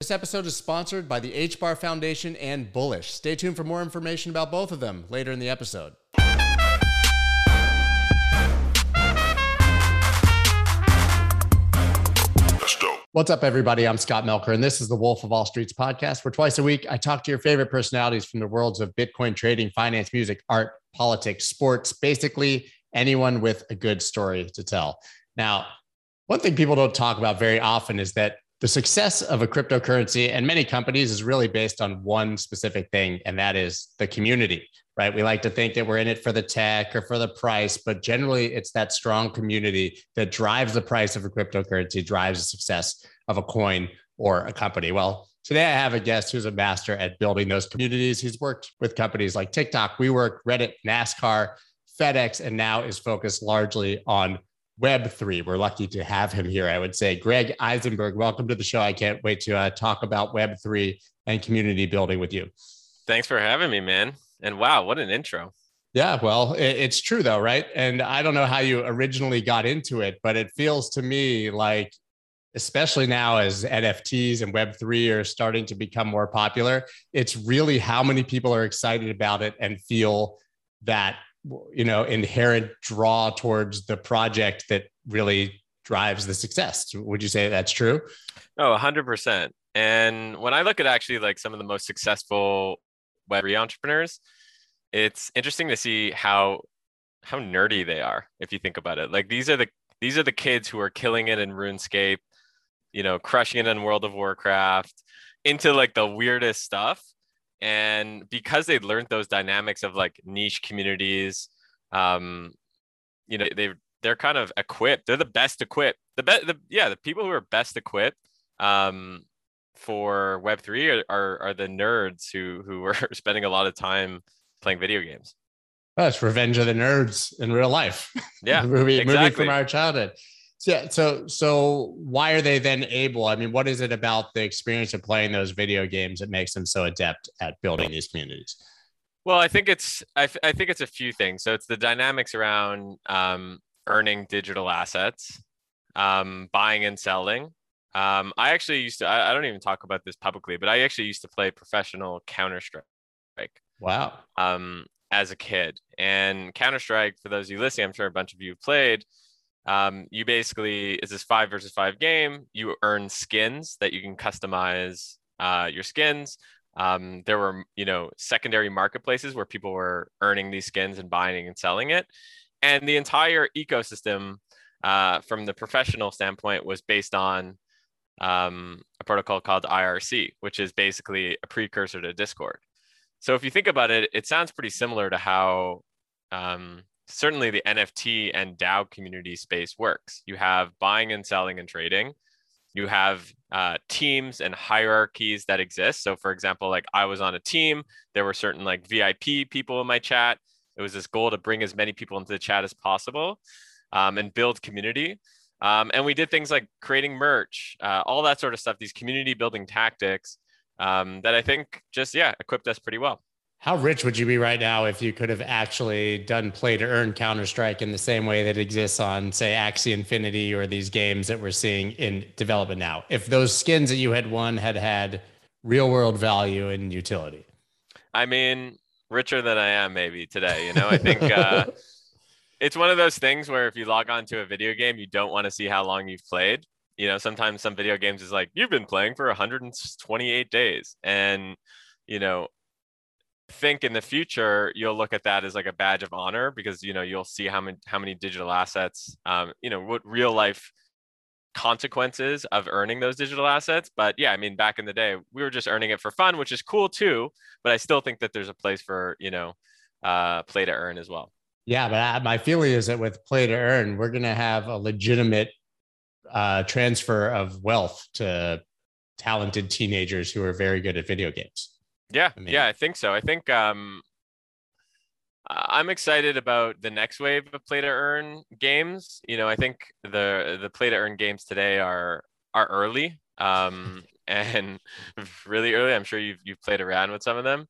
This episode is sponsored by the HBAR Foundation and Bullish. Stay tuned for more information about both of them later in the episode. What's up, everybody? I'm Scott Melker, and this is the Wolf of All Streets podcast, where twice a week I talk to your favorite personalities from the worlds of Bitcoin trading, finance, music, art, politics, sports, basically anyone with a good story to tell. Now, one thing people don't talk about very often is that the success of a cryptocurrency and many companies is really based on one specific thing, and that is the community, right? We like to think that we're in it for the tech or for the price, but generally it's that strong community that drives the price of a cryptocurrency, drives the success of a coin or a company. Well, today I have a guest who's a master at building those communities. He's worked with companies like TikTok, WeWork, Reddit, NASCAR, FedEx, and now is focused largely on Web3. We're lucky to have him here, I would say. Greg Isenberg, welcome to the show. I can't wait to uh, talk about Web3 and community building with you. Thanks for having me, man. And wow, what an intro. Yeah, well, it's true though, right? And I don't know how you originally got into it, but it feels to me like, especially now as NFTs and Web3 are starting to become more popular, it's really how many people are excited about it and feel that you know inherent draw towards the project that really drives the success. Would you say that's true? Oh 100% and when i look at actually like some of the most successful web3 entrepreneurs it's interesting to see how how nerdy they are if you think about it. Like these are the these are the kids who are killing it in runescape you know crushing it in world of warcraft into like the weirdest stuff and because they learned those dynamics of like niche communities um you know they they're kind of equipped. They're the best equipped. The best the yeah the people who are best equipped um for web3 are, are are the nerds who who are spending a lot of time playing video games. That's revenge of the nerds in real life. Yeah movie, exactly. movie from our childhood so, yeah. So, so why are they then able? I mean, what is it about the experience of playing those video games that makes them so adept at building these communities? Well, I think it's I, I think it's a few things. So it's the dynamics around um, earning digital assets, um, buying and selling. Um, I actually used to. I, I don't even talk about this publicly, but I actually used to play professional Counter Strike. Wow. Um, as a kid, and Counter Strike, for those of you listening, I'm sure a bunch of you have played um, you basically is this five versus five game. You earn skins that you can customize uh, your skins. Um, there were you know secondary marketplaces where people were earning these skins and buying and selling it, and the entire ecosystem uh, from the professional standpoint was based on um, a protocol called IRC, which is basically a precursor to Discord. So if you think about it, it sounds pretty similar to how um, certainly the NFT and DAO community space works. You have buying and selling and trading. You have uh, teams and hierarchies that exist. So, for example, like I was on a team, there were certain like VIP people in my chat. It was this goal to bring as many people into the chat as possible um, and build community. Um, and we did things like creating merch, uh, all that sort of stuff, these community building tactics um, that I think just, yeah, equipped us pretty well. How rich would you be right now if you could have actually done play to earn Counter Strike in the same way that exists on, say, Axie Infinity or these games that we're seeing in development now? If those skins that you had won had had real world value and utility? I mean, richer than I am maybe today. You know, I think uh, it's one of those things where if you log on to a video game, you don't want to see how long you've played. You know, sometimes some video games is like, you've been playing for 128 days. And, you know, think in the future you'll look at that as like a badge of honor because you know you'll see how many how many digital assets um, you know what real life consequences of earning those digital assets. But yeah i mean back in the day we were just earning it for fun which is cool too but i still think that there's a place for you know uh, play to earn as well. Yeah but I, my feeling is that with play to earn we're going to have a legitimate uh, transfer of wealth to talented teenagers who are very good at video games yeah, I mean, yeah, I think so. I think um, I'm excited about the next wave of play to earn games. You know, I think the the play to earn games today are are early um, and really early. I'm sure you've you've played around with some of them,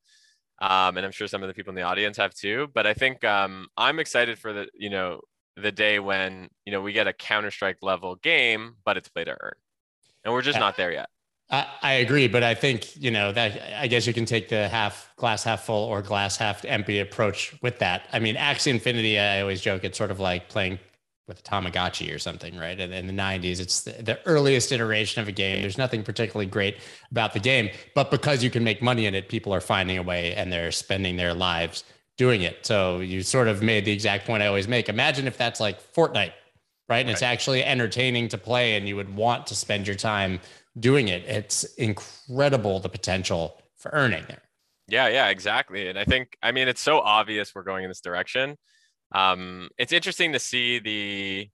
um, and I'm sure some of the people in the audience have too. But I think um, I'm excited for the you know the day when you know we get a Counter Strike level game, but it's play to earn, and we're just not there yet. I, I agree, but I think you know that I guess you can take the half glass half full or glass half empty approach with that. I mean, Axie Infinity. I always joke it's sort of like playing with a Tamagotchi or something, right? And in the 90s, it's the, the, earliest iteration of a game. There's nothing particularly great about the game, but because you can make money in it, people are finding a way and they're spending their lives doing it. So you sort of made the exact point I always make. Imagine if that's like Fortnite, right? And right. it's actually entertaining to play and you would want to spend your time doing it. It's incredible the potential for earning there. Yeah, yeah, exactly. And I think, I mean, it's so obvious we're going in this direction um, it's interesting to see the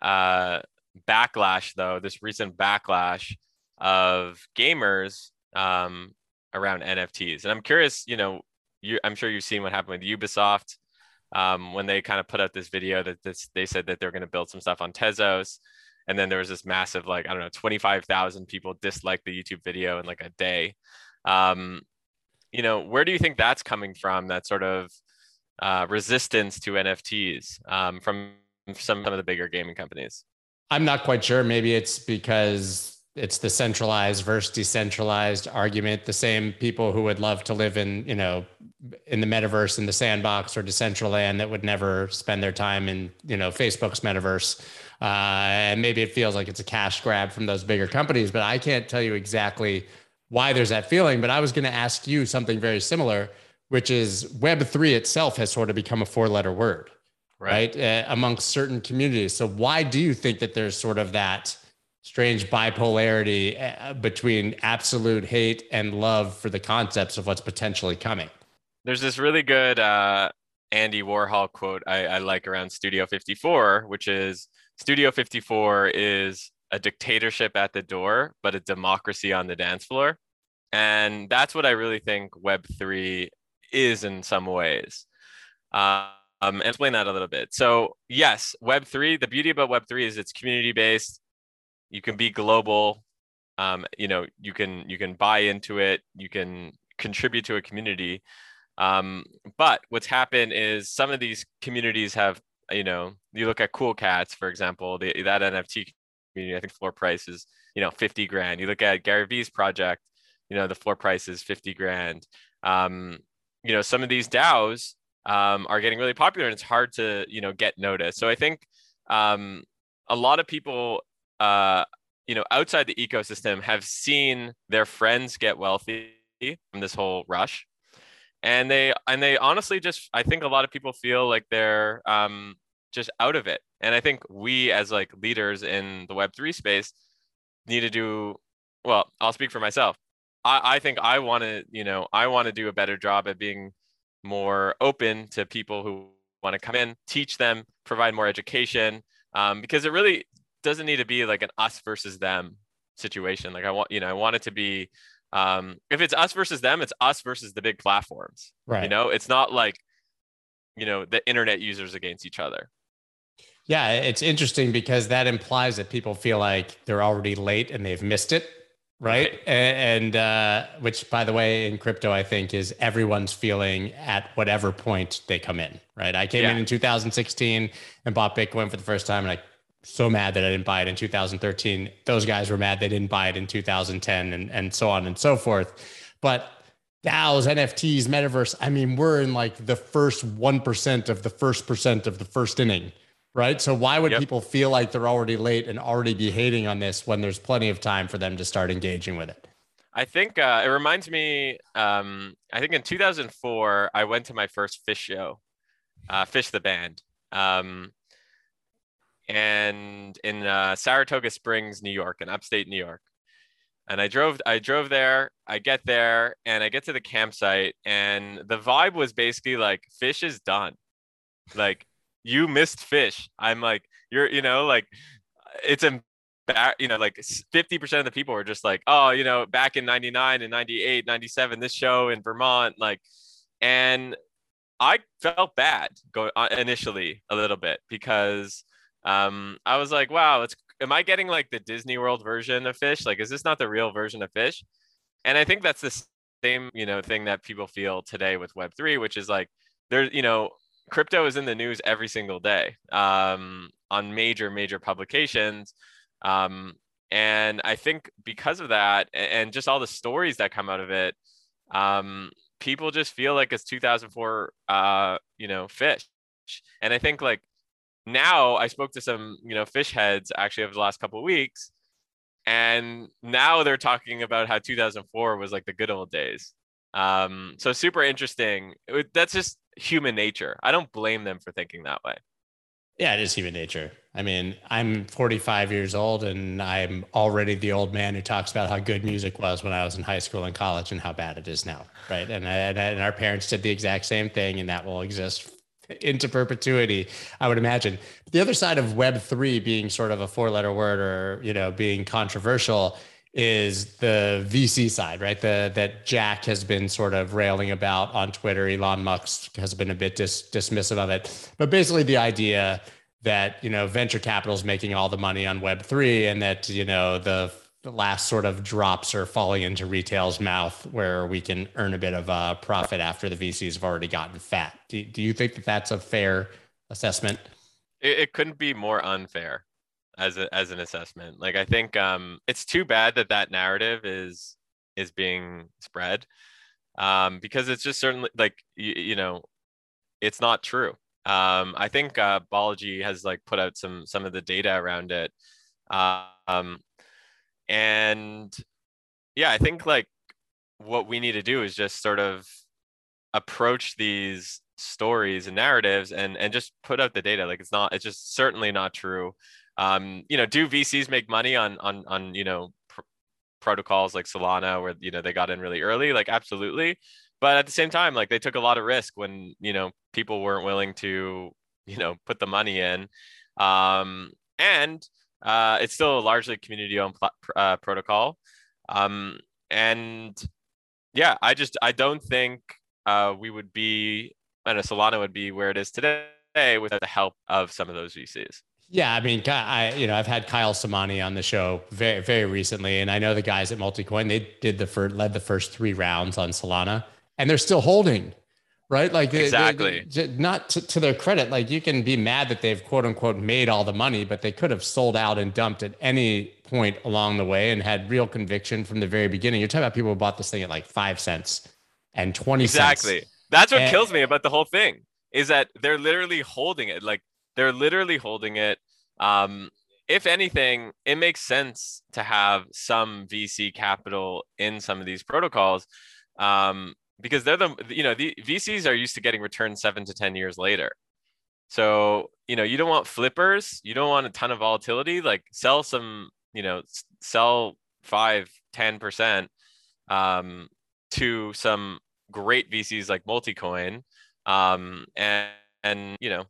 uh, backlash, though, this recent backlash of gamers um, around NFTs. And I'm curious, you know, you, I'm sure you've seen what happened with Ubisoft um, when they kind of put out this video that this, they said that they're going to build some stuff on Tezos. And then there was this massive, like, I don't know, 25,000 people disliked the YouTube video in like a day. Um, you know, where do you think that's coming from? That sort of uh, resistance to NFTs um, from some, some of the bigger gaming companies? I'm not quite sure. Maybe it's because it's the centralized versus decentralized argument. The same people who would love to live in, you know, in the metaverse in the sandbox or Decentraland that would never spend their time in, you know, Facebook's metaverse. Uh, and maybe it feels like it's a cash grab from those bigger companies, but I can't tell you exactly why there's that feeling. But I was going to ask you something very similar which is Web3 itself has sort of become a four letter word, right? right? Uh, amongst certain communities. So, why do you think that there's sort of that strange bipolarity uh, between absolute hate and love for the concepts of what's potentially coming? There's this really good uh, Andy Warhol quote I, I like around Studio 54, which is Studio 54 is a dictatorship at the door, but a democracy on the dance floor. And that's what I really think Web3 is in some ways. Um, explain that a little bit. So yes, Web three. The beauty about Web three is it's community based. You can be global. Um, you know, you can you can buy into it. You can contribute to a community. Um, but what's happened is some of these communities have, you know, you look at Cool Cats, for example, the, that NFT community. I think floor price is, you know, 50 grand. You look at Gary Vee's project, you know, the floor price is 50 grand. Um, you know some of these DAOs um, are getting really popular, and it's hard to you know get noticed. So I think um, a lot of people uh, you know outside the ecosystem have seen their friends get wealthy from this whole rush and they and they honestly just i think a lot of people feel like they're um, just out of it and i think we as like leaders in the web3 space need to do well i'll speak for myself I, I think I want to, you know, I want to do a better job at being more open to people who want to come in, teach them, provide more education, um, because it really doesn't need to be like an us versus them situation. Like I want, you know, I want it to be, um, if it's us versus them, it's us versus the big platforms. Right. You know, it's not like, you know, the internet users against each other. Yeah, it's interesting because that implies that people feel like they're already late and they've missed it right? And, uh, which, by the way, in crypto, I think is everyone's feeling at whatever point they come in, right? I came yeah. in in 2016 and bought Bitcoin for the first time, and I so mad that I didn't buy it in 2013. Those guys were mad they didn't buy it in 2010, and and so on and so forth. But DAOs, NFTs, metaverse. I mean, we're in like the first one percent of the first percent of the first inning right? So why would yep. people feel like they're already late and already be hating on this when there's plenty of time for them to start engaging with it? I think uh, it reminds me. Um, I think in 2004, I went to my first Phish show, uh, Phish the band, um, and in uh, Saratoga Springs, New York, in upstate New York. And I drove. I drove there. I get there, and I get to the campsite, and the vibe was basically like "Phish is done. Like you missed Phish. I'm like, you're, you know, like it's back, you know, like 50% of the people were just like, oh, you know, back in 99 and 98, 97, this show in Vermont, like, and I felt bad go uh, initially a little bit because um, I was like, wow, it's, am I getting like the Disney World version of Phish? Like, is this not the real version of Phish? And I think that's the same, you know, thing that people feel today with Web3, which is like, there's, you know, crypto is in the news every single day um, on major major publications um, and I think because of that, and just all the stories that come out of it, um, people just feel like it's 2004, uh, you know, Phish. And I think like now I spoke to some, you know, Phish heads actually over the last couple of weeks, and now they're talking about how 2004 was like the good old days. Um, so super interesting. That's just human nature. I don't blame them for thinking that way. Yeah, it is human nature. I mean, I'm 45 years old and I'm already the old man who talks about how good music was when I was in high school and college and how bad it is now. Right. And, and, and our parents did the exact same thing and that will exist into perpetuity, I would imagine. The other side of Web3 being sort of a four letter word or, you know, being controversial is the VC side, right? The that Jack has been sort of railing about on Twitter. Elon Musk has been a bit dis, dismissive of it, but basically the idea that you know venture capital is making all the money on Web three, and that you know the, the last sort of drops are falling into retail's mouth, where we can earn a bit of a profit after the VCs have already gotten fat. Do, do you think that that's a fair assessment? It, it couldn't be more unfair as a, as an assessment. Like I think um, it's too bad that that narrative is is being spread um, because it's just certainly like you, you know it's not true. Um, I think uh, Balaji has like put out some some of the data around it, um, and yeah, I think like what we need to do is just sort of approach these stories and narratives and and just put out the data. Like it's not it's just certainly not true. Um, you know, do VCs make money on on on you know pr- protocols like Solana where you know they got in really early? Like absolutely, but at the same time, like they took a lot of risk when you know people weren't willing to you know put the money in, um, and uh, it's still a largely community-owned pl- uh, protocol, um, and yeah, I just I don't think uh, we would be, and Solana would be where it is today without the help of some of those VCs. Yeah, I mean, I you know I've had Kyle Samani on the show very very recently, and I know the guys at Multicoin they did the first led the first three rounds on Solana, and they're still holding, right? Like exactly, they, they, not to, to, their credit. Like you can be mad that they've quote unquote made all the money, but they could have sold out and dumped at any point along the way and had real conviction from the very beginning. You're talking about people who bought this thing at like five cents and twenty exactly. Cents. That's what and, kills me about the whole thing is that they're literally holding it like they're literally holding it. Um, if anything, it makes sense to have some VC capital in some of these protocols um, because they're the you know the VCs are used to getting returned seven to ten years later. So you know you don't want flippers, you don't want a ton of volatility. Like sell some, you know, sell five, ten percent um, to some great VCs like Multicoin, um, and and you know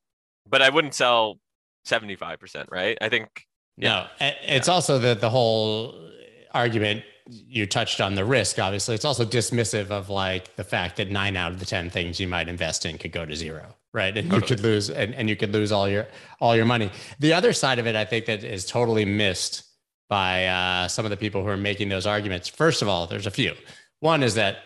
but I wouldn't sell 75%, right? I think yeah. No, it's yeah. also the the whole argument you touched on the risk obviously. It's also dismissive of like the fact that 9 out of the 10 things you might invest in could go to zero right? And totally. you could lose and, and you could lose all your all your money. The other side of it i think that is totally missed by uh, some of the people who are making those arguments. First of all there's a few. One is that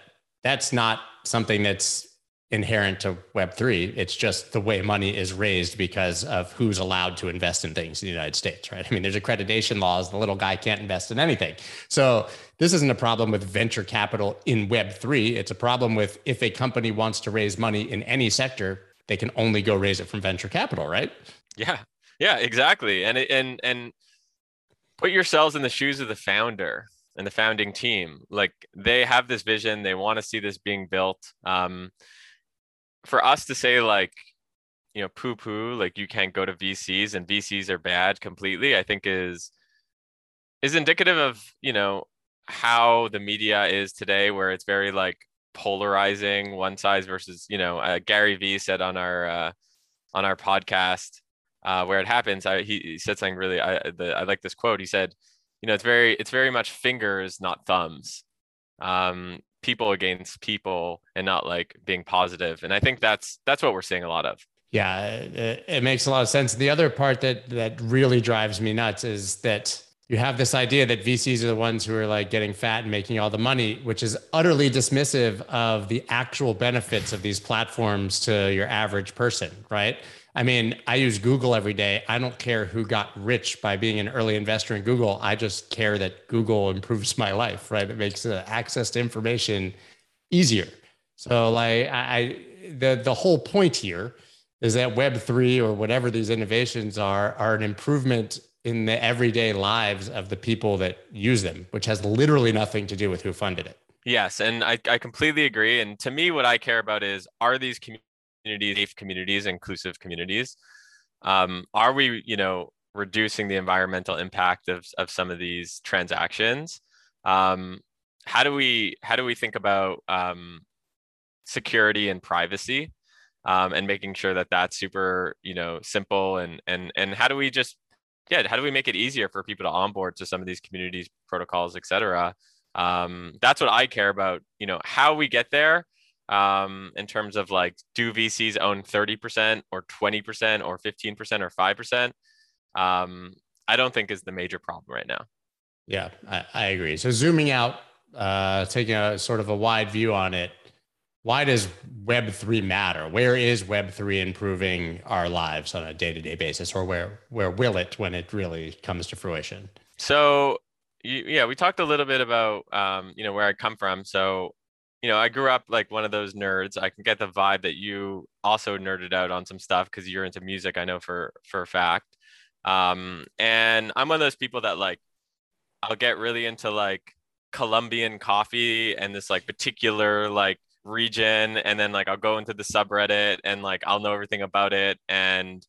that's not something that's inherent to web3 it's just the way money is raised because of who's allowed to invest in things in the united states right? I mean there's accreditation laws. The little guy can't invest in anything. So this isn't a problem with venture capital in web3 it's a problem with if a company wants to raise money in any sector they can only go raise it from venture capital right? Yeah. Yeah exactly. And and and put yourselves in the shoes of the founder and the founding team. Like they have this vision. They want to see this being built. Um, for us to say like you know poo poo like you can't go to VCs and VCs are bad completely I think is is indicative of you know how the media is today where it's very like polarizing one size versus you know uh, Gary Vee said on our uh, on our podcast uh, where it happens I, he, he said something really I the, I like this quote he said you know it's very it's very much fingers not thumbs. Um people against people and not like being positive and i think that's that's what we're seeing a lot of yeah it, it makes a lot of sense the other part that that really drives me nuts is that you have this idea that VCs are the ones who are like getting fat and making all the money, which is utterly dismissive of the actual benefits of these platforms to your average person, right? I mean, I use Google every day. I don't care who got rich by being an early investor in Google. I just care that Google improves my life, right? It makes uh, access to information easier. So, like, I, the the whole point here is that Web three or whatever these innovations are are an improvement in the everyday lives of the people that use them, which has literally nothing to do with who funded it. Yes, and I, I completely agree. And to me, what I care about is are these communities safe communities, inclusive communities? Um, are we, you know, reducing the environmental impact of, of some of these transactions? Um, how do we how do we think about um, security and privacy um, and making sure that that's super you know simple and and and how do we just yeah how do we make it easier for people to onboard to some of these communities protocols et cetera um, that's what i care about you know how we get there um, in terms of like do VCs own 30% or 20% or 15% or 5%? Um, I don't think is the major problem right now. Yeah, I, I agree. So zooming out, uh, taking a sort of a wide view on it, why does Web3 matter? Where is Web3 improving our lives on a day-to-day basis or where, where will it when it really comes to fruition? So yeah, we talked a little bit about, um, you know, where I come from. So you know, I grew up like one of those nerds. I can get the vibe that you also nerded out on some stuff because you're into music. I know for for a fact. Um, and I'm one of those people that like I'll get really into like Colombian coffee and this like particular like region, and then like I'll go into the subreddit and like I'll know everything about it and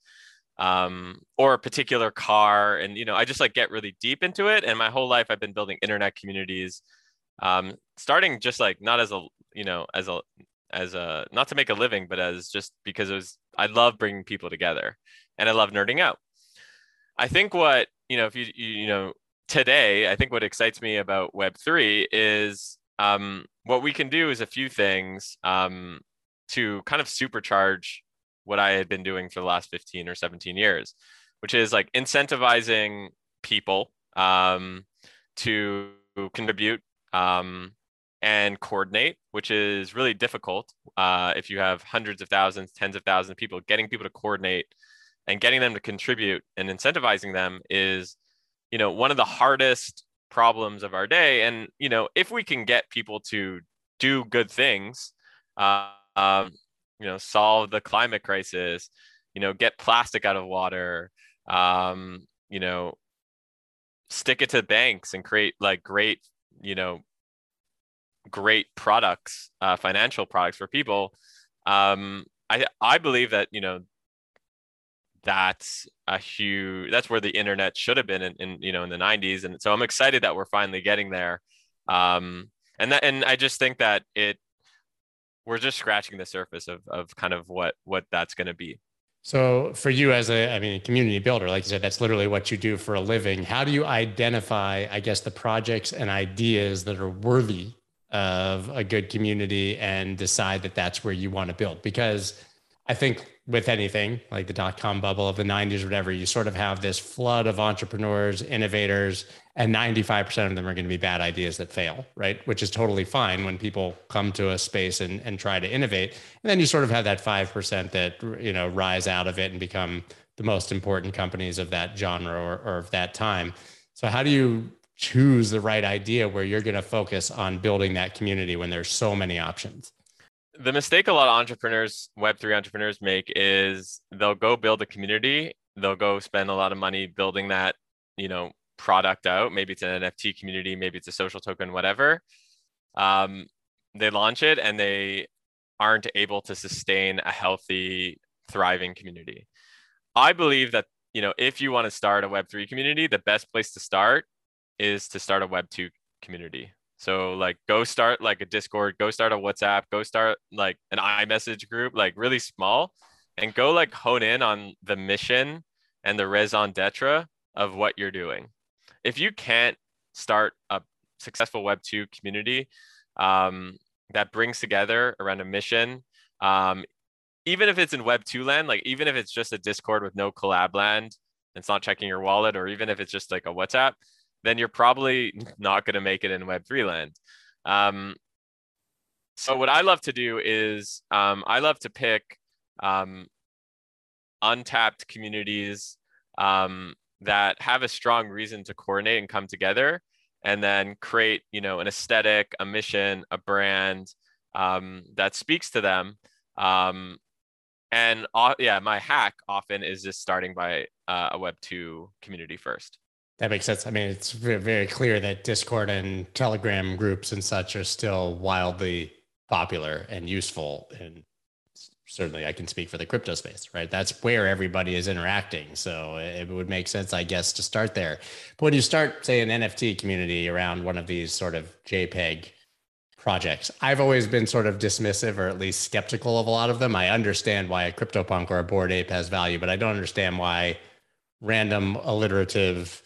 um, or a particular car, and you know I just like get really deep into it. And my whole life I've been building internet communities um, starting just like not as a you know as a as a not to make a living but as just because it was i love bringing people together and i love nerding out. I think what you know if you you, you know today i think what excites me about web3 is um, what we can do is a few things um, to kind of supercharge what i had been doing for the last 15 or 17 years which is like incentivizing people um, to contribute um, and coordinate, which is really difficult uh, if you have hundreds of thousands, tens of thousands of people. Getting people to coordinate and getting them to contribute and incentivizing them is, you know, one of the hardest problems of our day. And you know, if we can get people to do good things, uh, um, you know, solve the climate crisis, you know, get plastic out of water, um, you know, stick it to banks and create like great you know great products uh, financial products for people um, i i believe that you know that's a huge that's where the internet should have been in, in you know in the 90s and so i'm excited that we're finally getting there. Um, and that and i just think that it we're just scratching the surface of of kind of what what that's going to be so for you as a, I mean, a community builder, like you said, that's literally what you do for a living. How do you identify, I guess, the projects and ideas that are worthy of a good community and decide that that's where you want to build? Because I think with anything like the dot com bubble of the 90s or whatever, you sort of have this flood of entrepreneurs, innovators, and 95% of them are going to be bad ideas that fail, right? Which is totally fine when people come to a space and, and try to innovate. And then you sort of have that 5% that, you know, rise out of it and become the most important companies of that genre or, or of that time. So how do you choose the right idea where you're going to focus on building that community when there's so many options? The mistake a lot of entrepreneurs, Web3 entrepreneurs make is they'll go build a community, they'll go spend a lot of money building that, you know, product out. Maybe it's an NFT community, maybe it's a social token, whatever. Um, they launch it and they aren't able to sustain a healthy, thriving community. I believe that, you know, if you want to start a Web3 community, the best place to start is to start a Web2 community so like go start like a Discord, go start a WhatsApp, go start like an iMessage group, like really small, and go like hone in on the mission and the raison d'etre of what you're doing. If you can't start a successful Web two community um, that brings together around a mission, um, even if it's in Web two land, like even if it's just a Discord with no collab land, it's not checking your wallet, or even if it's just like a WhatsApp, then you're probably not going to make it in Web3 land. Um, so what I love to do is um, I love to pick um, untapped communities um, that have a strong reason to coordinate and come together and then create you know an aesthetic a mission a brand um, that speaks to them um, and uh, yeah my hack often is just starting by uh, a web 2 community first that makes sense i mean it's very clear that discord and telegram groups and such are still wildly popular and useful and certainly I can speak for the crypto space, right? That's where everybody is interacting. So it would make sense, I guess, to start there. But when you start, say, an NFT community around one of these sort of JPEG projects, I've always been sort of dismissive or at least skeptical of a lot of them. I understand why a CryptoPunk or a Bored Ape has value, but I don't understand why random alliterative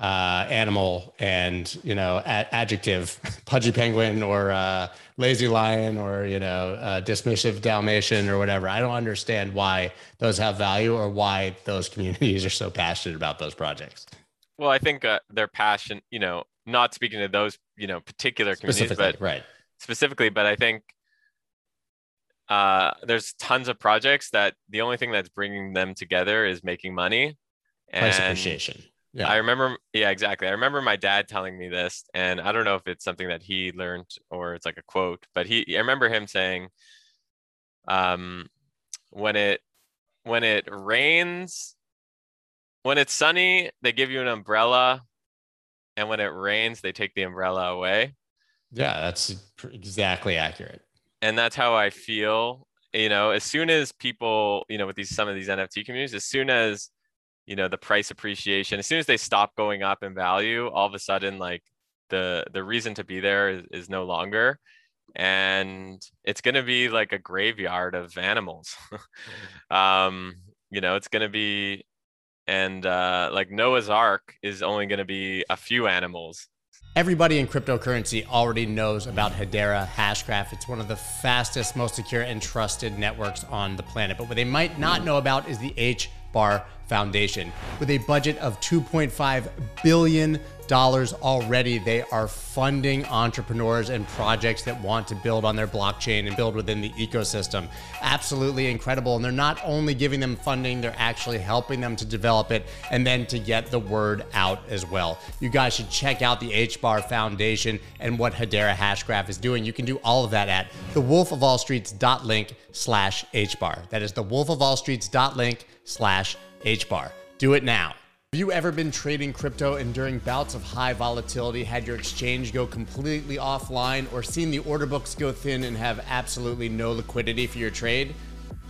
uh, animal and you know adjective pudgy penguin or uh, lazy lion or you know uh, dismissive dalmatian or whatever. I don't understand why those have value or why those communities are so passionate about those projects. Well i think uh, their passion you know not speaking to those you know particular communities but right. specifically but i think uh, there's tons of projects that the only thing that's bringing them together is making money and price appreciation yeah. I remember, yeah, exactly. I remember my dad telling me this, and I don't know if it's something that he learned or it's like a quote, but he, I remember him saying, um, when it, when it rains, when it's sunny, they give you an umbrella, and when it rains, they take the umbrella away. Yeah, that's exactly accurate. And that's how I feel. You know, as soon as people, you know, with these some of these NFT communities, as soon as you know the price appreciation as soon as they stop going up in value all of a sudden like the the reason to be there is, is no longer and it's going to be like a graveyard of animals um you know it's going to be and uh like noah's ark is only going to be a few animals Everybody in cryptocurrency already knows about Hedera Hashgraph. It's one of the fastest, most secure, and trusted networks on the planet. But what they might not know about is the H bar Foundation. With a budget of $2.5 billion already, they are funding entrepreneurs and projects that want to build on their blockchain and build within the ecosystem. Absolutely incredible. And they're not only giving them funding, they're actually helping them to develop it and then to get the word out as well. You guys should check out the HBAR Foundation and what Hedera Hashgraph is doing. You can do all of that at thewolfofallstreets.link slash HBAR. That is thewolfofallstreets.link slash HBAR. Do it now. Have you ever been trading crypto and during bouts of high volatility had your exchange go completely offline or seen the order books go thin and have absolutely no liquidity for your trade?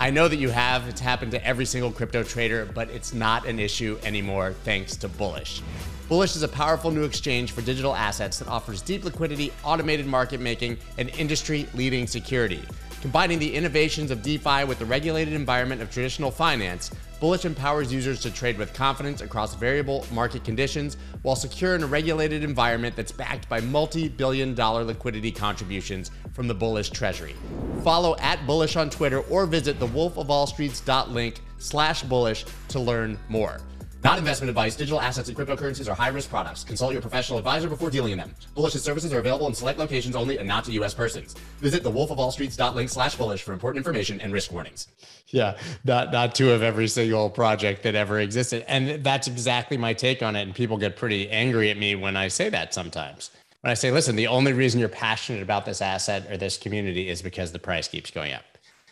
I know that you have. It's happened to every single crypto trader, but it's not an issue anymore thanks to Bullish. Bullish is a powerful new exchange for digital assets that offers deep liquidity, automated market making, and industry leading security. Combining the innovations of DeFi with the regulated environment of traditional finance, Bullish empowers users to trade with confidence across variable market conditions while secure in a regulated environment that's backed by multi billion dollar liquidity contributions from the Bullish Treasury. Follow at Bullish on Twitter or visit thewolfofallstreets.link slash bullish to learn more. Not investment advice. Digital assets and cryptocurrencies are high-risk products. Consult your professional advisor before dealing in them. Bullish's services are available in select locations only and not to U.S. persons. Visit thewolfofallstreets.link slash bullish for important information and risk warnings. Yeah, not, not two of every single project that ever existed. And that's exactly my take on it. And people get pretty angry at me when I say that sometimes. When I say, listen, the only reason you're passionate about this asset or this community is because the price keeps going up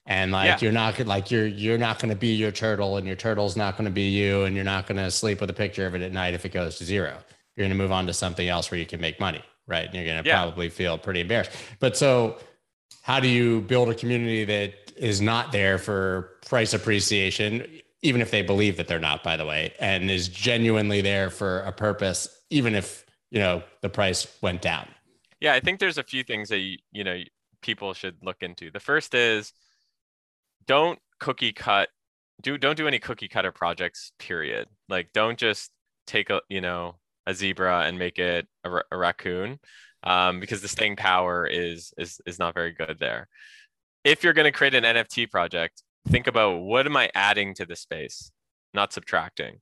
and like yeah. you're not like you're you're not going to be your turtle and your turtle's not going to be you and you're not going to sleep with a picture of it at night if it goes to zero. You're going to move on to something else where you can make money right? And you're going to yeah. probably feel pretty embarrassed. But so how do you build a community that is not there for price appreciation even if they believe that they're not by the way and is genuinely there for a purpose even if you know the price went down? Yeah i think there's a few things that you, you know people should look into. The first is don't cookie cut do don't do any cookie cutter projects period. Like don't just take a you know a zebra and make it a, a raccoon um, because the staying power is is is not very good there. If you're going to create an nft project think about what am i adding to the space not subtracting.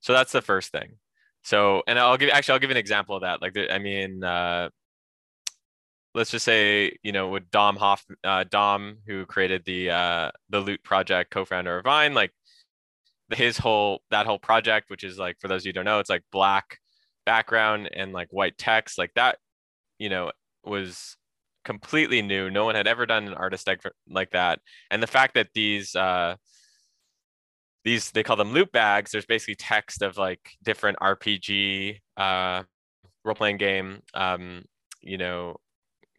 So that's the first thing. So and i'll give actually i'll give an example of that. Like i mean uh, let's just say you know with Dom Hoff, uh, Dom who created the uh, the Loot project, co-founder of Vine, like his whole that whole project, which is like for those of you don't know, it's like black background and like white text, like that, you know, was completely new. No one had ever done an artist like, like that. And the fact that these uh these they call them loot bags, there's basically text of like different RPG uh role-playing game um, you know,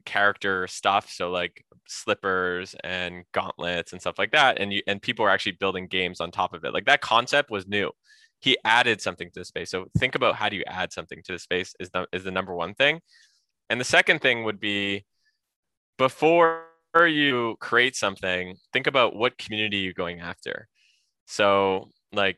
character stuff. So like slippers and gauntlets and stuff like that. And you and people are actually building games on top of it. Like that concept was new. He added something to the space. So think about how do you add something to the space is the is the number one thing. And the second thing would be before you create something, think about what community you're going after. So like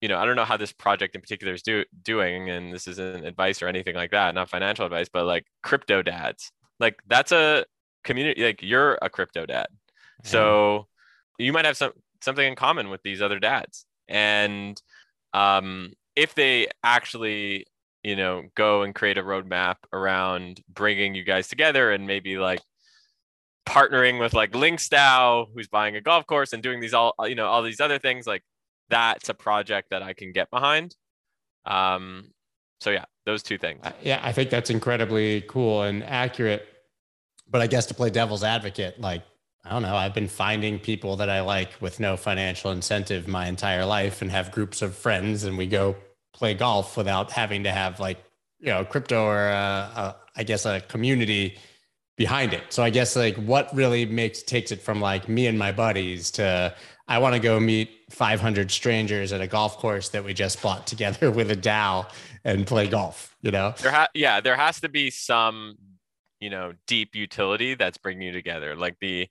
you know, I don't know how this project in particular is do, doing, and this isn't advice or anything like that, not financial advice, but like crypto dads, like that's a community, like you're a crypto dad. Yeah. So you might have some something in common with these other dads. And um, if they actually, you know, go and create a roadmap around bringing you guys together and maybe like partnering with like LinksDAO, who's buying a golf course and doing these all, you know, all these other things, like that's a project that I can get behind. Um, so yeah, those two things. Yeah, I think that's incredibly cool and accurate. But I guess to play devil's advocate, like I don't know, I've been finding people that I like with no financial incentive my entire life and have groups of friends and we go play golf without having to have like, you know, crypto or uh, uh, I guess a community behind it. So I guess like what really makes takes it from like me and my buddies to I want to go meet 500 strangers at a golf course that we just bought together with a DAO and play golf, you know? There ha- yeah, there has to be some, you know, deep utility that's bringing you together. Like the,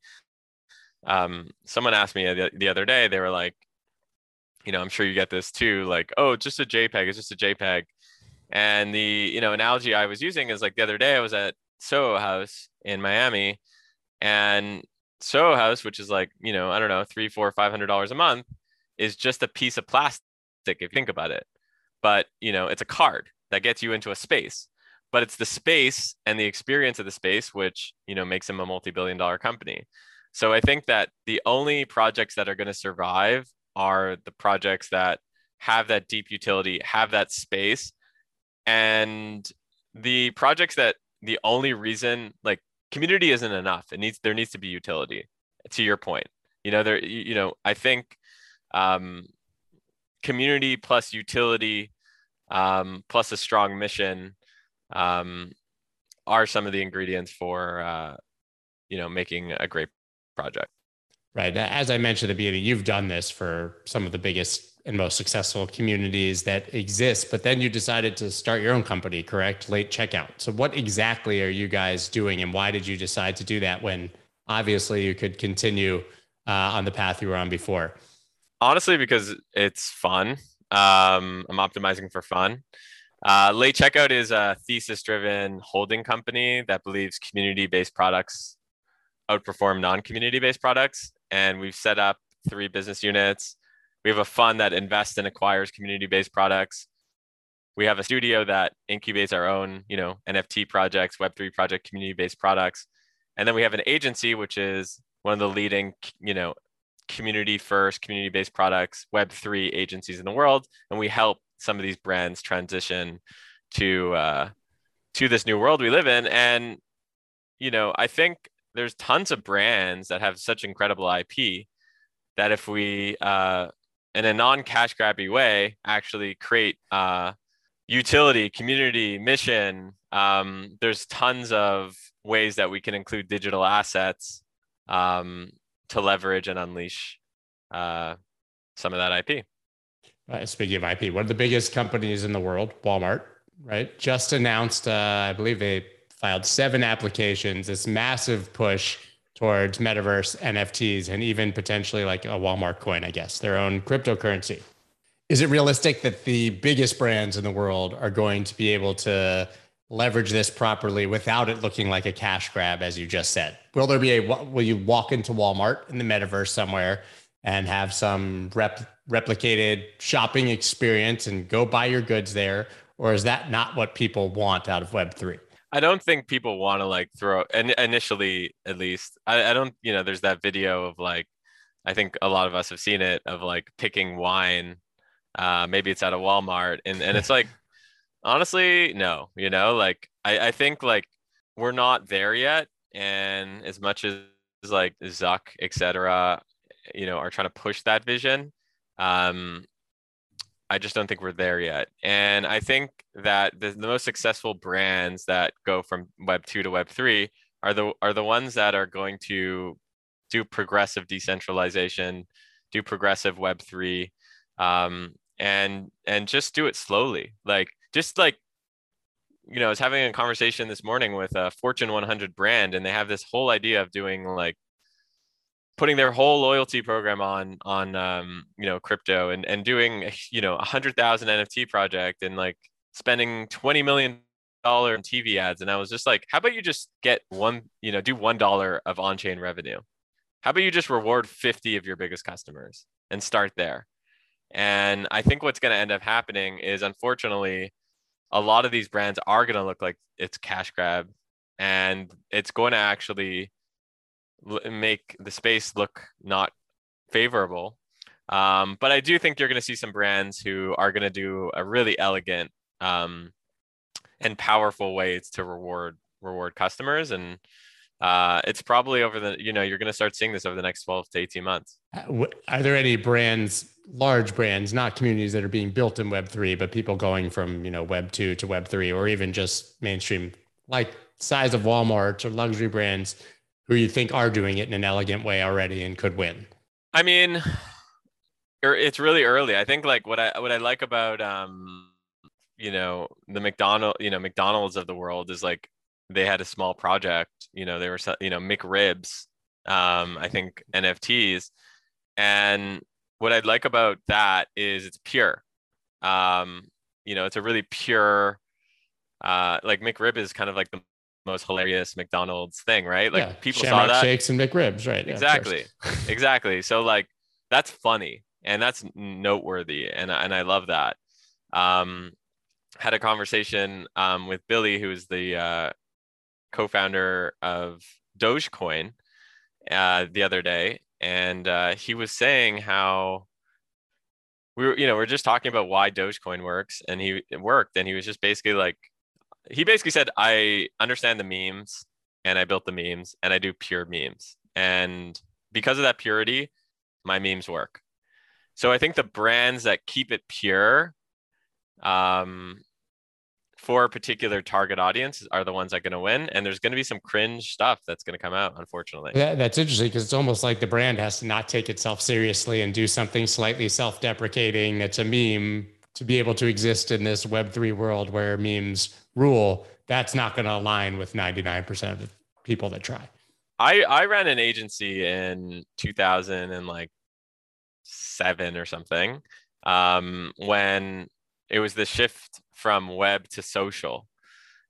um, someone asked me the, the other day, they were like, you know, I'm sure you get this too, like, oh, just a JPEG, it's just a JPEG. And the, you know, analogy I was using is like the other day I was at Soho House in Miami and Soho House, which is like, you know, I don't know, three, four, five hundred dollars a month, is just a piece of plastic if you think about it. But you know, it's a card that gets you into a space. But it's the space and the experience of the space which, you know, makes them a multi-billion dollar company. So I think that the only projects that are going to survive are the projects that have that deep utility, have that space. And the projects that the only reason like community isn't enough. It needs there needs to be utility. To your point, you know there you know I think um, community plus utility um, plus a strong mission um, are some of the ingredients for uh, you know making a great project. Right. As I mentioned at the beginning, you've done this for some of the biggest and most successful communities that exist, but then you decided to start your own company, correct? Late checkout. So, what exactly are you guys doing, and why did you decide to do that when obviously you could continue uh, on the path you were on before? Honestly, because it's fun. Um, I'm optimizing for fun. Uh, Late Checkout is a thesis driven holding company that believes community based products outperform non community based products. And we've set up three business units we have a fund that invests and acquires community-based products. We have a studio that incubates our own, you know, NFT projects, Web3 project, community-based products. And then we have an agency, which is one of the leading, you know, community first, community based products, Web3 agencies in the world. And we help some of these brands transition to, uh, to this new world we live in. And, you know, I think there's tons of brands that have such incredible IP that if we uh, in a non-cash grabby way actually create uh, utility community mission. Um, there's tons of ways that we can include digital assets um, to leverage and unleash uh, some of that ip right, speaking of ip one of the biggest companies in the world walmart right just announced uh, i believe they filed seven applications this massive push towards metaverse NFTs and even potentially like a Walmart coin, I guess, their own cryptocurrency. Is it realistic that the biggest brands in the world are going to be able to leverage this properly without it looking like a cash grab, as you just said? Will there be a, will you walk into Walmart in the metaverse somewhere and have some rep, replicated shopping experience and go buy your goods there? Or is that not what people want out of Web3? I don't think people want to like throw and initially at least I, I don't you know there's that video of like I think a lot of us have seen it of like picking wine. Uh, maybe it's at a Walmart, and and it's like honestly, no, you know, like I I think like we're not there yet, and as much as like Zuck, etc., you know, are trying to push that vision. Um, I just don't think we're there yet. And I think that the, the most successful brands that go from web 2 to web 3 are the are the ones that are going to do progressive decentralization, do progressive web 3 um, and and just do it slowly. Like just like you know, I was having a conversation this morning with a Fortune 100 brand and they have this whole idea of doing like putting their whole loyalty program on on um, you know crypto and and doing you know a hundred thousand NFT project and like spending twenty million dollar in TV ads. And I was just like how about you just get one you know do one dollar of on chain revenue? How about you just reward 50 of your biggest customers and start there? And I think what's going to end up happening is unfortunately a lot of these brands are going to look like it's cash grab and it's going to actually make the space look not favorable. Um, but I do think you're going to see some brands who are going to do a really elegant um, and powerful ways to reward reward customers, and uh, it's probably over the you know you're going to start seeing this over the next 12 to 18 months. Uh, are there any brands, large brands, not communities that are being built in Web three, but people going from you know Web two to Web three, or even just mainstream like size of Walmart or luxury brands? Who you think are doing it in an elegant way already and could win? I mean, er, it's really early. I think like what I what I like about um you know the McDonald you know McDonald's of the world is like they had a small project. You know they were you know McRibs. Um, I think NFTs, and what I'd like about that is it's pure. Um, you know, it's a really pure. Uh, like McRib is kind of like the most hilarious McDonald's thing, right? Like yeah, people Shamrock saw that shakes and McRibs, right? Yeah, exactly, exactly. So like that's funny and that's noteworthy, and and I love that. Um, had a conversation um, with Billy, who's the uh, co-founder of Dogecoin, uh, the other day, and uh, he was saying how we were, you know, we are just talking about why Dogecoin works, and he it worked, and he was just basically like, he basically said, I understand the memes and I built the memes and I do pure memes. And because of that purity, my memes work. So I think the brands that keep it pure um, for a particular target audience are the ones that are going to win. And there's going to be some cringe stuff that's going to come out, unfortunately. Yeah, that's interesting because it's almost like the brand has to not take itself seriously and do something slightly self deprecating that's a meme to be able to exist in this Web3 world where memes rule, that's not going to align with 99% of the people that try. I, I ran an agency in 2000 and like seven or something um, when it was the shift from web to social.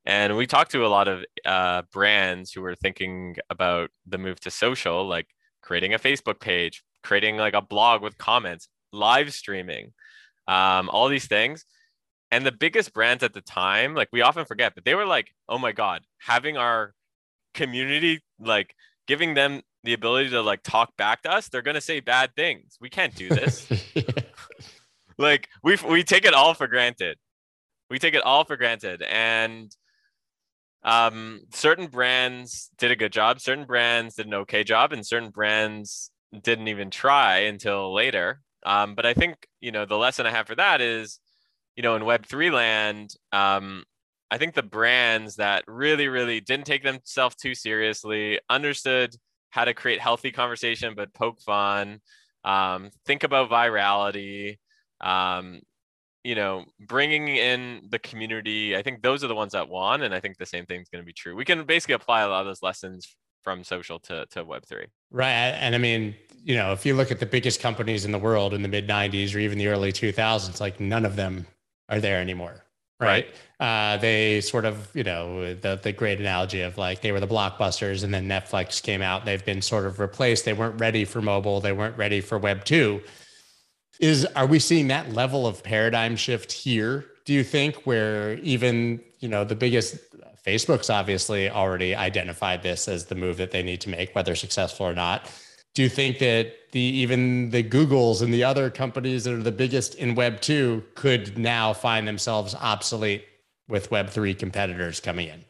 And we talked to a lot of uh, brands who were thinking about the move to social, like creating a Facebook page, creating like a blog with comments, live streaming um, all these things. And the biggest brands at the time, like we often forget, but they were like, oh my God, having our community, like giving them the ability to like talk back to us, they're going to say bad things. We can't do this. like we we take it all for granted. We take it all for granted. And um, certain brands did a good job, certain brands did an okay job, and certain brands didn't even try until later. Um, but I think you know the lesson I have for that is, you know, in Web three land, um, I think the brands that really, really didn't take themselves too seriously, understood how to create healthy conversation but poke fun, um, think about virality, um, you know, bringing in the community. I think those are the ones that won, and I think the same thing is going to be true. We can basically apply a lot of those lessons from social to, to web3 right and i mean you know if you look at the biggest companies in the world in the mid 90s or even the early 2000s like none of them are there anymore right, right. Uh, they sort of you know the, the great analogy of like they were the blockbusters and then netflix came out. They've been sort of replaced. They weren't ready for mobile. They weren't ready for web 2 is are we seeing that level of paradigm shift here do you think where even you know the biggest Facebook's obviously already identified this as the move that they need to make, whether successful or not. do you think that the even the Googles and the other companies that are the biggest in Web two could now find themselves obsolete with Web three competitors coming in?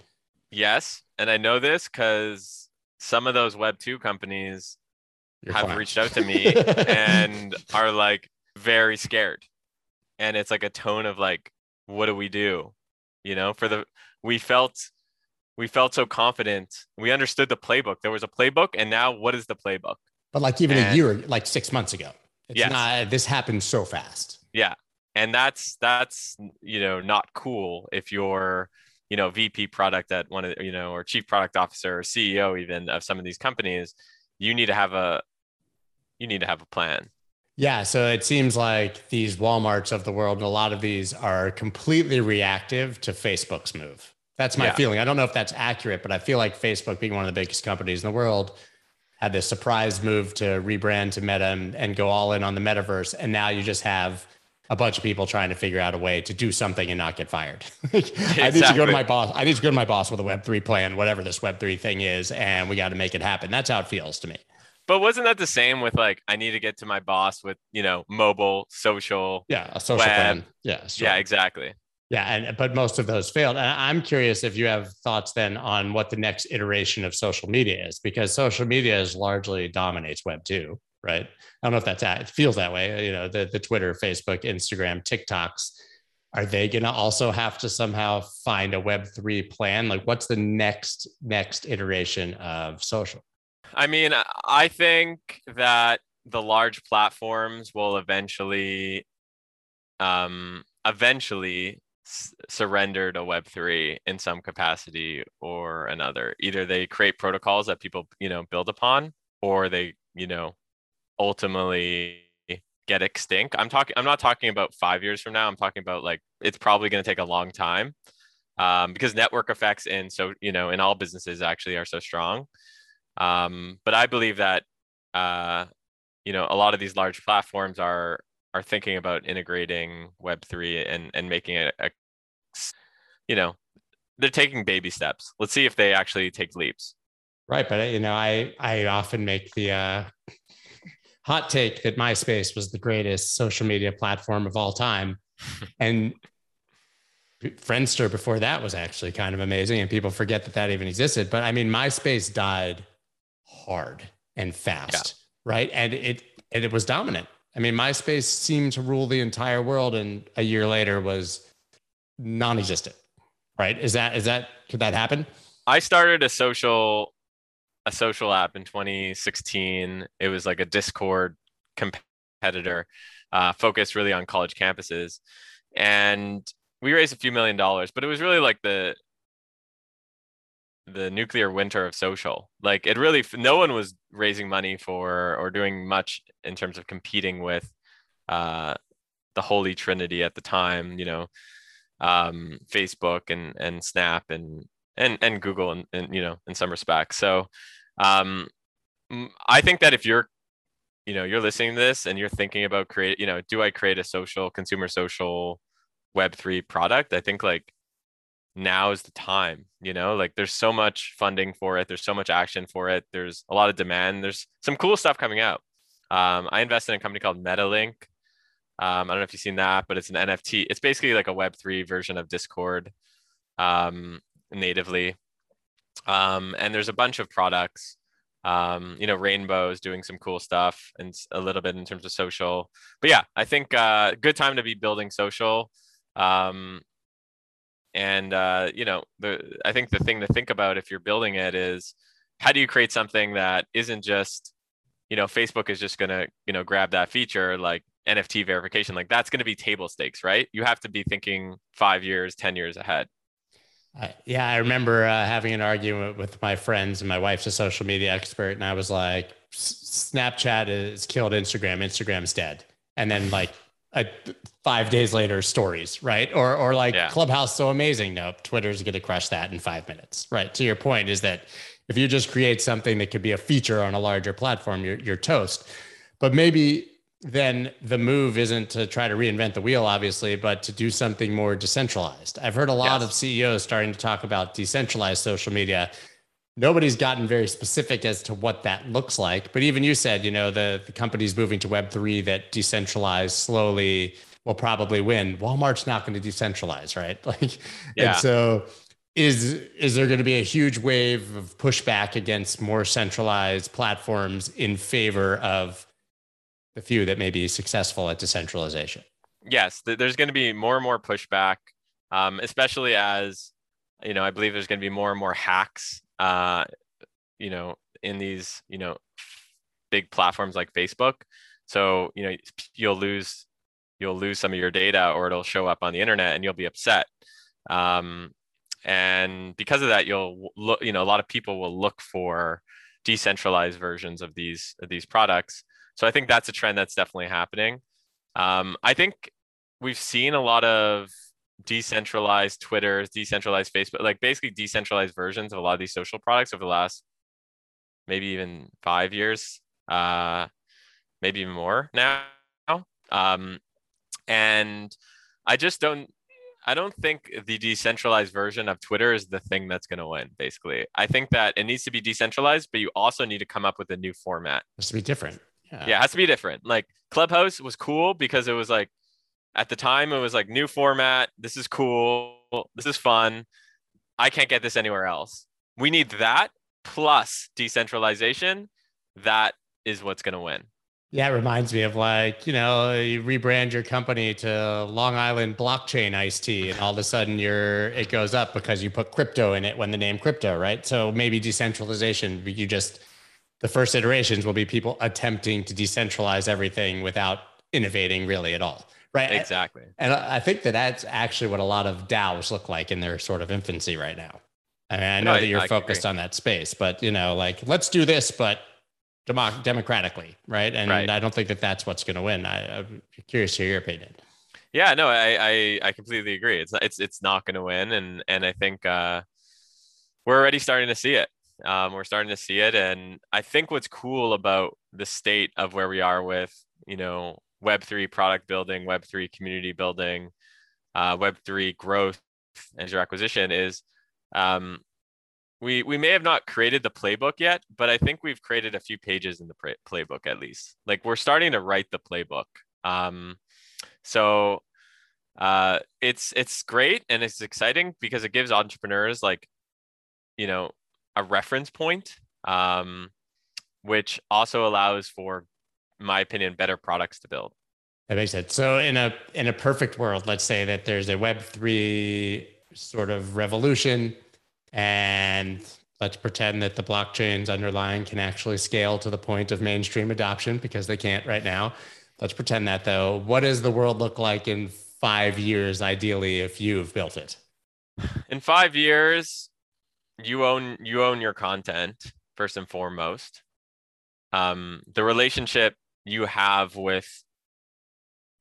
Yes, and I know this because some of those Web two companies You're have fine. reached out to me and are like very scared, and it's like a tone of like, what do we do? You know, for the we felt we felt so confident. We understood the playbook. There was a playbook, and now what is the playbook? But like even and, a year, like six months ago, it's yes. not. This happened so fast. Yeah, and that's that's you know not cool if you're you know VP product at one of you know or chief product officer or CEO even of some of these companies. You need to have a you need to have a plan. Yeah, so it seems like these Walmarts of the world, and a lot of these are completely reactive to Facebook's move. That's my yeah. feeling. I don't know if that's accurate, but I feel like Facebook, being one of the biggest companies in the world, had this surprise move to rebrand to Meta and, and go all in on the metaverse. And now you just have a bunch of people trying to figure out a way to do something and not get fired. exactly. I need to go to my boss. I need to go to my boss with a Web3 plan, whatever this Web3 thing is, and we got to make it happen. That's how it feels to me. But wasn't that the same with like I need to get to my boss with you know mobile, social, yeah, a social web. plan, yeah, sure. yeah, exactly. Yeah, and but most of those failed. And I'm curious if you have thoughts then on what the next iteration of social media is, because social media is largely dominates Web two, right? I don't know if that's at, it feels that way. You know, the the Twitter, Facebook, Instagram, TikToks. Are they going to also have to somehow find a Web three plan? Like, what's the next next iteration of social? I mean, I think that the large platforms will eventually, um, eventually surrender to Web3 in some capacity or another. Either they create protocols that people, you know, build upon, or they, you know, ultimately get extinct. I'm talking. I'm not talking about five years from now. I'm talking about like it's probably going to take a long time um, because network effects in so you know in all businesses actually are so strong. Um, but I believe that uh, you know a lot of these large platforms are are thinking about integrating Web3 and, and making it, a, you know, they're taking baby steps. Let's see if they actually take leaps. Right. But, you know, I, I often make the uh, hot take that MySpace was the greatest social media platform of all time. and Friendster before that was actually kind of amazing. And people forget that that even existed. But I mean, MySpace died hard and fast. Yeah. Right. And it, and it was dominant. I mean, MySpace seemed to rule the entire world, and a year later was non-existent. Right? Is that is that could that happen? I started a social a social app in 2016. It was like a Discord competitor, uh, focused really on college campuses, and we raised a few million dollars. But it was really like the the nuclear winter of social. Like it really, no one was raising money for or doing much in terms of competing with uh, the holy trinity at the time. You know, um, Facebook and and Snap and and and Google and, and you know in some respects. So um, I think that if you're you know you're listening to this and you're thinking about create you know do I create a social consumer social web 3 product I think like now is the time you know like there's so much funding for it there's so much action for it there's a lot of demand there's some cool stuff coming out. Um, i invested in a company called metalink um, i don't know if you've seen that but it's an nft it's basically like a web3 version of discord um, natively. Um, and there's a bunch of products. Um, you know rainbow is doing some cool stuff and a little bit in terms of social. But yeah i think uh, good time to be building social. Um, and uh, you know, the I think the thing to think about if you're building it is how do you create something that isn't just, you know, Facebook is just gonna, you know, grab that feature like NFT verification. Like that's gonna be table stakes, right? You have to be thinking five years, 10 years ahead. Uh, yeah, I remember uh, having an argument with my friends, and my wife's a social media expert, and I was like, "Snapchat has killed Instagram. Instagram's dead." And then, like a, five days later stories, right? Or or like yeah. Clubhouse so amazing. Nope, Twitter's going to crush that in five minutes, right? To your point is that if you just create something that could be a feature on a larger platform, you're you're toast. But maybe then the move isn't to try to reinvent the wheel, obviously, but to do something more decentralized. I've heard a lot yes. of CEOs starting to talk about decentralized social media. nobody's gotten very specific as to what that looks like. But even you said, you know, the, the companies moving to Web3 that decentralized slowly will probably win. Walmart's not going to decentralize, right? Like, yeah. and so is is there going to be a huge wave of pushback against more centralized platforms in favor of the few that may be successful at decentralization? Yes, there's going to be more and more pushback, um, especially as you know. I believe there's going to be more and more hacks, uh, you know, in these you know big platforms like Facebook. So you know you'll lose you'll lose some of your data, or it'll show up on the internet, and you'll be upset. Um, and because of that you'll look you know a lot of people will look for decentralized versions of these of these products. So i think that's a trend that's definitely happening. Um, i think we've seen a lot of decentralized twitters decentralized facebook like basically decentralized versions of a lot of these social products over the last maybe even five years uh, maybe even more now. Um, and i just don't I don't think the decentralized version of Twitter is the thing that's going to win, basically. I think that it needs to be decentralized, but you also need to come up with a new format. It has to be different. Yeah. yeah, it has to be different. Like Clubhouse was cool because it was like, at the time, it was like new format. This is cool. This is fun. I can't get this anywhere else. We need that plus decentralization. That is what's going to win. Yeah, it reminds me of like, you know, you rebrand your company to Long Island Blockchain Iced Tea, and all of a sudden your it goes up because you put crypto in it when the name crypto, right? So maybe decentralization, you just the first iterations will be people attempting to decentralize everything without innovating really at all. Right. Exactly. And I think that that's actually what a lot of DAOs look like in their sort of infancy right now. I mean, I know no, that you're I focused agree. on that space, but you know, like let's do this, but democ- democratically, right? And right. I don't think that that's what's going to win. I, am curious to hear your opinion. Yeah, no, I, I, I completely agree. It's it's it's not going to win, and and I think uh, we're already starting to see it. Um, we're starting to see it, and I think what's cool about the state of where we are with you know Web three product building, Web three community building, uh, Web three growth and your acquisition is um, we we may have not created the playbook yet, but I think we've created a few pages in the playbook at least. Like we're starting to write the playbook. Um, so uh, it's it's great and it's exciting because it gives entrepreneurs like, you know, a reference point, um, which also allows for, in my opinion, better products to build. That makes sense. So in a in a perfect world, let's say that there's a Web three sort of revolution and let's pretend that the blockchains underlying can actually scale to the point of mainstream adoption because they can't right now. Let's pretend that though. What does the world look like in five years, ideally, if you've built it? In five years, you own you own your content first and foremost. Um, the relationship you have with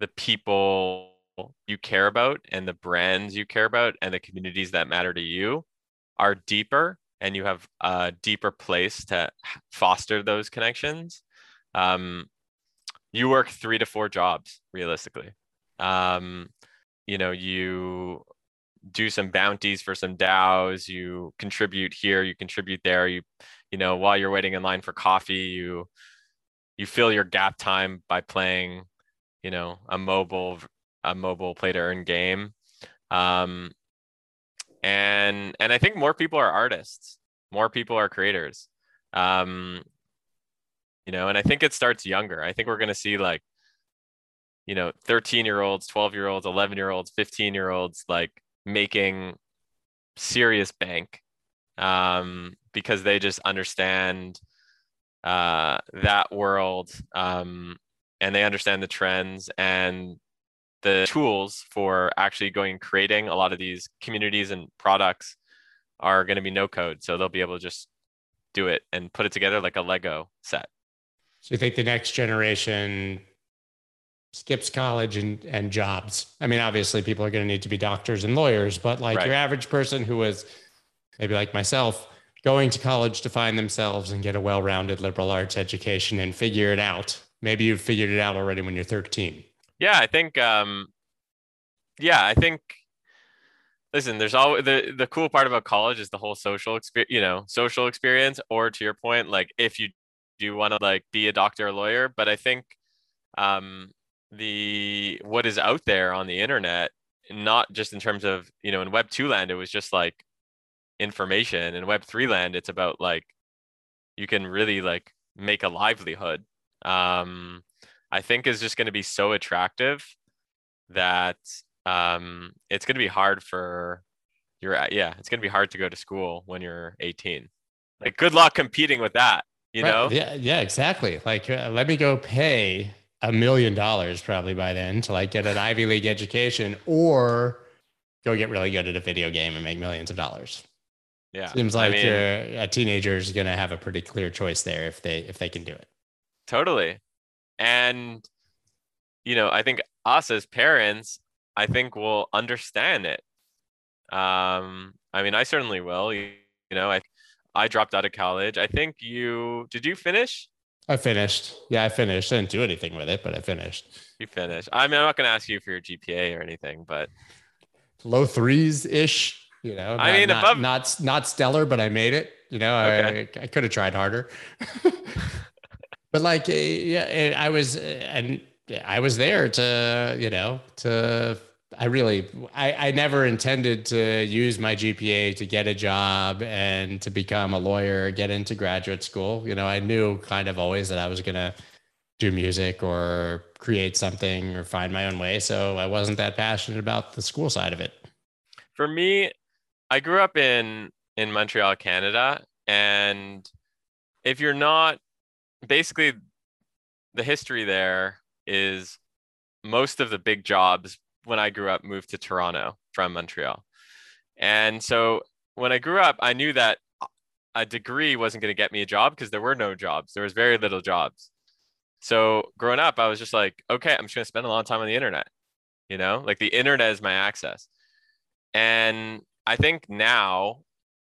the people you care about and the brands you care about and the communities that matter to you are deeper and you have a deeper place to foster those connections, um, you work three to four jobs realistically. Um, you know, you do some bounties for some DAOs, you contribute here, you contribute there, you, you know, while you're waiting in line for coffee, you, you fill your gap time by playing, you know, a mobile, a mobile play to earn game. Um, and and i think more people are artists more people are creators. Um you know and i think it starts younger. I think we're going to see like you know 13 year olds 12 year olds 11 year olds 15 year olds like making serious bank um because they just understand uh that world um and they understand the trends and the tools for actually going and creating a lot of these communities and products are going to be no code. So they'll be able to just do it and put it together like a Lego set. So you think the next generation skips college and, and jobs? I mean, obviously people are going to need to be doctors and lawyers, but like right. your average person who was maybe like myself, going to college to find themselves and get a well-rounded liberal arts education and figure it out. Maybe you've figured it out already when you're 13. Yeah, I think um yeah, I think listen, there's always the the cool part about college is the whole social experience, you know, social experience. Or to your point, like if you do want to like be a doctor or lawyer, but I think um, the what is out there on the internet, not just in terms of you know in Web two land, it was just like information. In Web three land, it's about like you can really like make a livelihood. Um, I think is just going to be so attractive that um, it's going to be hard for your yeah, it's going to be hard to go to school when you're 18. Like, good luck competing with that. You right. know? Yeah, yeah, exactly. Like, uh, let me go pay a million dollars probably by then to like get an Ivy League education or go get really good at a video game and make millions of dollars. Yeah. Seems like I mean, a teenager is going to have a pretty clear choice there if they if they can do it. Totally. And you know, I think us as parents I think will understand it. Um, I mean, I certainly will. You, you know, I I dropped out of college. I think you did. You finish? I finished. Yeah, I finished. I didn't do anything with it, but I finished. You finished. I mean, I'm not going to ask you for your GPA or anything, but low threes ish. You know, I mean, not, above... not not stellar, but I made it. You know, okay. I I could have tried harder. but like, eh, yeah, I was, eh, and I was there to, you know, to I really, I, I never intended to use my GPA to get a job and to become a lawyer, get into graduate school. You know, I knew kind of always that I was going to do music or create something or find my own way. So I wasn't that passionate about the school side of it. For me, I grew up in in Montreal, Canada, and if you're not basically the history there is most of the big jobs when I grew up moved to Toronto from Montreal. And so when I grew up, I knew that a degree wasn't going to get me a job because there were no jobs. There was very little jobs. So growing up, I was just like, okay, I'm just going to spend a long time on the internet. You know, like the internet is my access. And I think now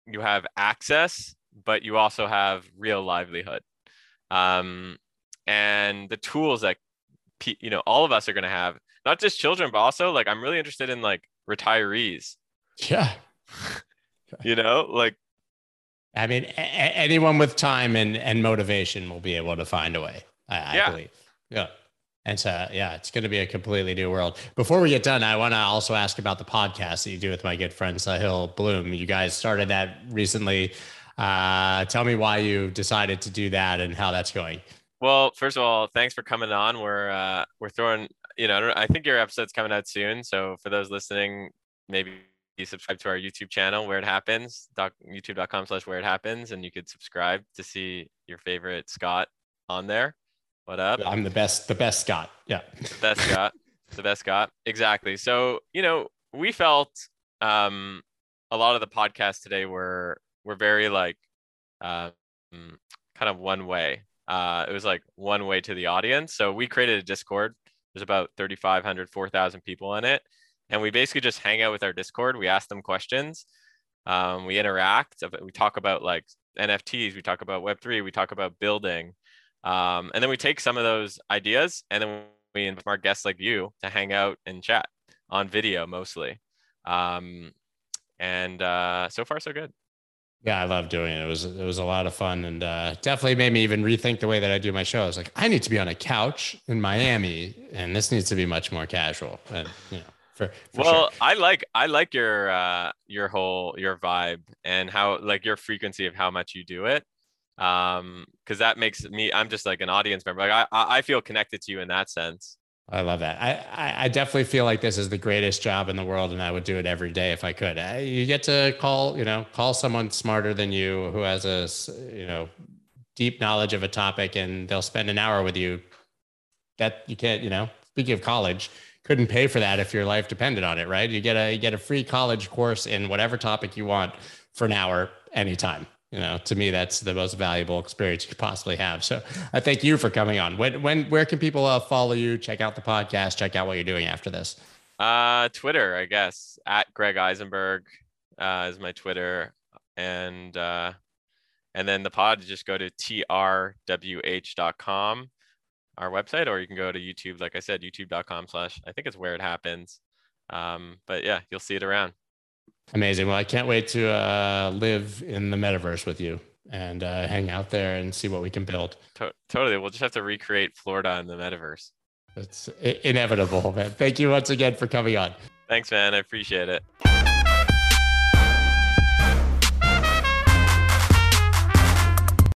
you have access, but you also have real livelihood. Um, and the tools that you know all of us are going to have not just children but also like i'm really interested in like retirees. Yeah. You know like i mean a- anyone with time and and motivation will be able to find a way i, yeah. I believe. Yeah. And so yeah it's going to be a completely new world. Before we get done i want to also ask about the podcast that you do with my good friend sahil bloom. You guys started that recently uh, tell me why you decided to do that and how that's going well, first of all, thanks for coming on. We're uh, we're throwing, you know, I think your episode's coming out soon. So for those listening, maybe you subscribe to our YouTube channel where it happens, doc, youtube.com slash where it happens, and you could subscribe to see your favorite Scott on there. What up? I'm the best, the best Scott. Yeah. The best Scott. the best Scott. Exactly. So, you know, we felt um a lot of the podcasts today were were very like um kind of one way uh, it was like one way to the audience. So we created a Discord. There's about 3,500, 4,000 people in it. And we basically just hang out with our Discord. We ask them questions. Um, we interact. We talk about like NFTs. We talk about Web3. We talk about building. Um, and then we take some of those ideas and then we invite our guests like you to hang out and chat on video mostly. Um, and uh, so far, so good. Yeah, I love doing it. It was it was a lot of fun and uh, definitely made me even rethink the way that I do my show. I was like, I need to be on a couch in Miami, and this needs to be much more casual. And you know, for, for well, sure. I like I like your uh, your whole your vibe and how like your frequency of how much you do it. Um, because that makes me I'm just like an audience member. Like I I feel connected to you in that sense. I love that. I, I definitely feel like this is the greatest job in the world, and I would do it every day if I could. You get to call, you know, call someone smarter than you who has a, you know, deep knowledge of a topic, and they'll spend an hour with you. That you can't, you know. Speaking of college, couldn't pay for that if your life depended on it, right? You get a you get a free college course in whatever topic you want for an hour anytime you know to me that's the most valuable experience you could possibly have. So i thank you for coming on. When when where can people uh, follow you check out the podcast check out what you're doing after this? Uh twitter i guess at greg isenberg uh, is my twitter. And uh and then the pod just go to trwh.com our website or you can go to youtube. Like i said youtube.com slash i think it's where it happens. Um but yeah you'll see it around Amazing. Well, I can't wait to uh, live in the metaverse with you and uh, hang out there and see what we can build. To- totally. We'll just have to recreate Florida in the metaverse. It's inevitable, man. Thank you once again for coming on. Thanks, man. I appreciate it.